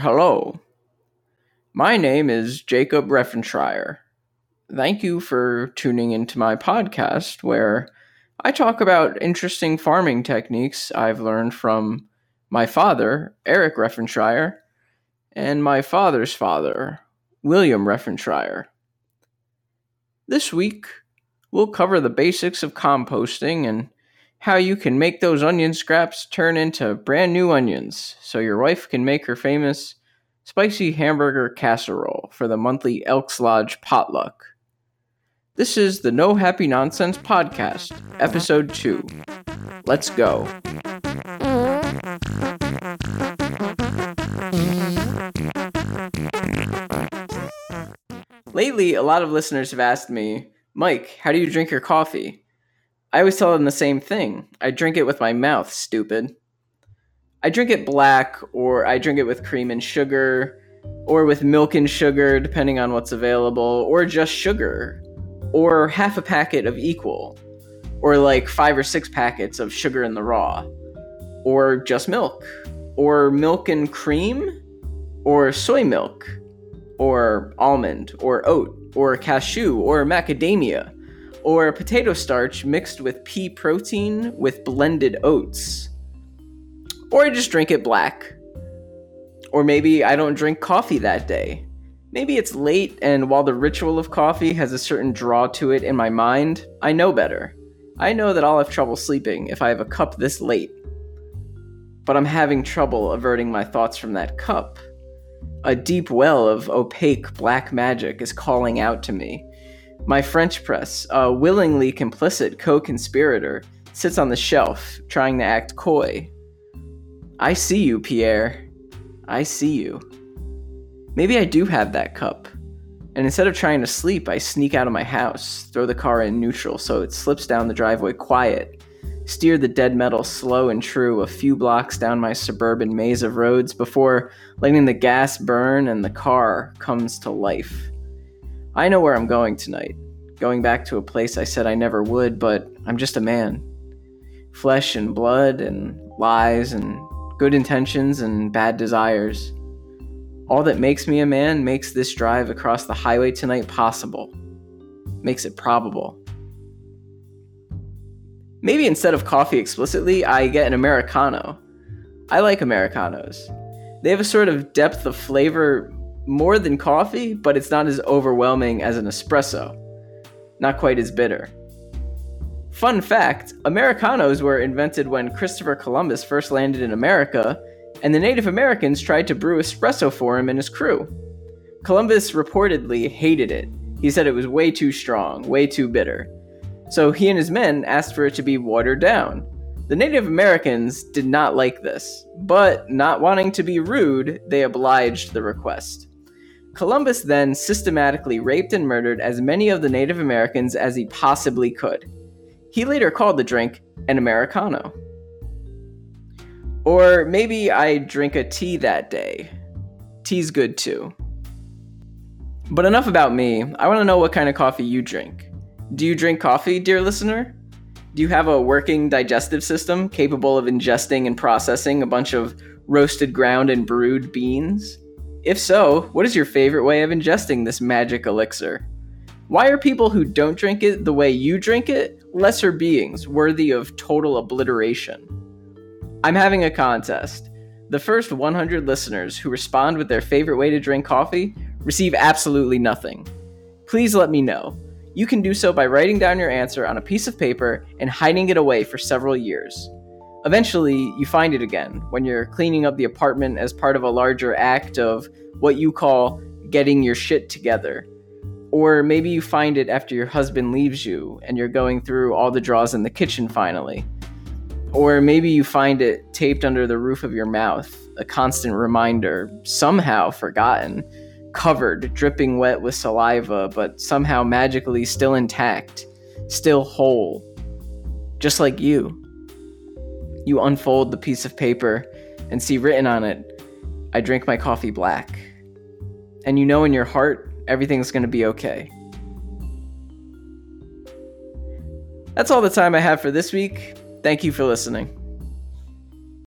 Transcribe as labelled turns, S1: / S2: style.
S1: Hello. My name is Jakob Reffenschreier. Thank you for tuning into my podcast where I talk about interesting farming techniques I've learned from my father, Eric Reffenschreier, and my father's father, William Reffenschreier. This week, we'll cover the basics of composting and how you can make those onion scraps turn into brand new onions so your wife can make her famous spicy hamburger casserole for the monthly Elks Lodge potluck. This is the No Happy Nonsense Podcast, Episode 2. Let's go. Lately, a lot of listeners have asked me, Mike, how do you drink your coffee? I always tell them the same thing. I drink it with my mouth, stupid. I drink it black, or I drink it with cream and sugar, or with milk and sugar, depending on what's available, or just sugar, or half a packet of equal, or like five or six packets of sugar in the raw, or just milk, or milk and cream, or soy milk, or almond, or oat, or cashew, or macadamia or potato starch mixed with pea protein with blended oats. Or I just drink it black. Or maybe I don't drink coffee that day. Maybe it's late, and while the ritual of coffee has a certain draw to it in my mind, I know better. I know that I'll have trouble sleeping if I have a cup this late. But I'm having trouble averting my thoughts from that cup. A deep well of opaque black magic is calling out to me, my French press, a willingly complicit co conspirator, sits on the shelf, trying to act coy. I see you, Pierre. I see you. Maybe I do have that cup. And instead of trying to sleep, I sneak out of my house, throw the car in neutral so it slips down the driveway quiet, steer the dead metal slow and true a few blocks down my suburban maze of roads before letting the gas burn and the car comes to life. I know where I'm going tonight. Going back to a place I said I never would, but I'm just a man. Flesh and blood and lies and good intentions and bad desires. All that makes me a man makes this drive across the highway tonight possible, makes it probable. Maybe instead of coffee explicitly, I get an Americano. I like Americanos. They have a sort of depth of flavor more than coffee, but it's not as overwhelming as an espresso. Not quite as bitter. Fun fact Americanos were invented when Christopher Columbus first landed in America, and the Native Americans tried to brew espresso for him and his crew. Columbus reportedly hated it. He said it was way too strong, way too bitter. So he and his men asked for it to be watered down. The Native Americans did not like this, but not wanting to be rude, they obliged the request. Columbus then systematically raped and murdered as many of the Native Americans as he possibly could. He later called the drink an Americano. Or maybe I drink a tea that day. Tea's good too. But enough about me. I want to know what kind of coffee you drink. Do you drink coffee, dear listener? Do you have a working digestive system capable of ingesting and processing a bunch of roasted ground and brewed beans? If so, what is your favorite way of ingesting this magic elixir? Why are people who don't drink it the way you drink it lesser beings worthy of total obliteration? I'm having a contest. The first 100 listeners who respond with their favorite way to drink coffee receive absolutely nothing. Please let me know. You can do so by writing down your answer on a piece of paper and hiding it away for several years. Eventually, you find it again when you're cleaning up the apartment as part of a larger act of what you call getting your shit together. Or maybe you find it after your husband leaves you and you're going through all the drawers in the kitchen finally. Or maybe you find it taped under the roof of your mouth, a constant reminder, somehow forgotten, covered, dripping wet with saliva, but somehow magically still intact, still whole, just like you you unfold the piece of paper and see written on it, I drink my coffee black. And you know in your heart, everything's going to be okay. That's all the time I have for this week. Thank you for listening.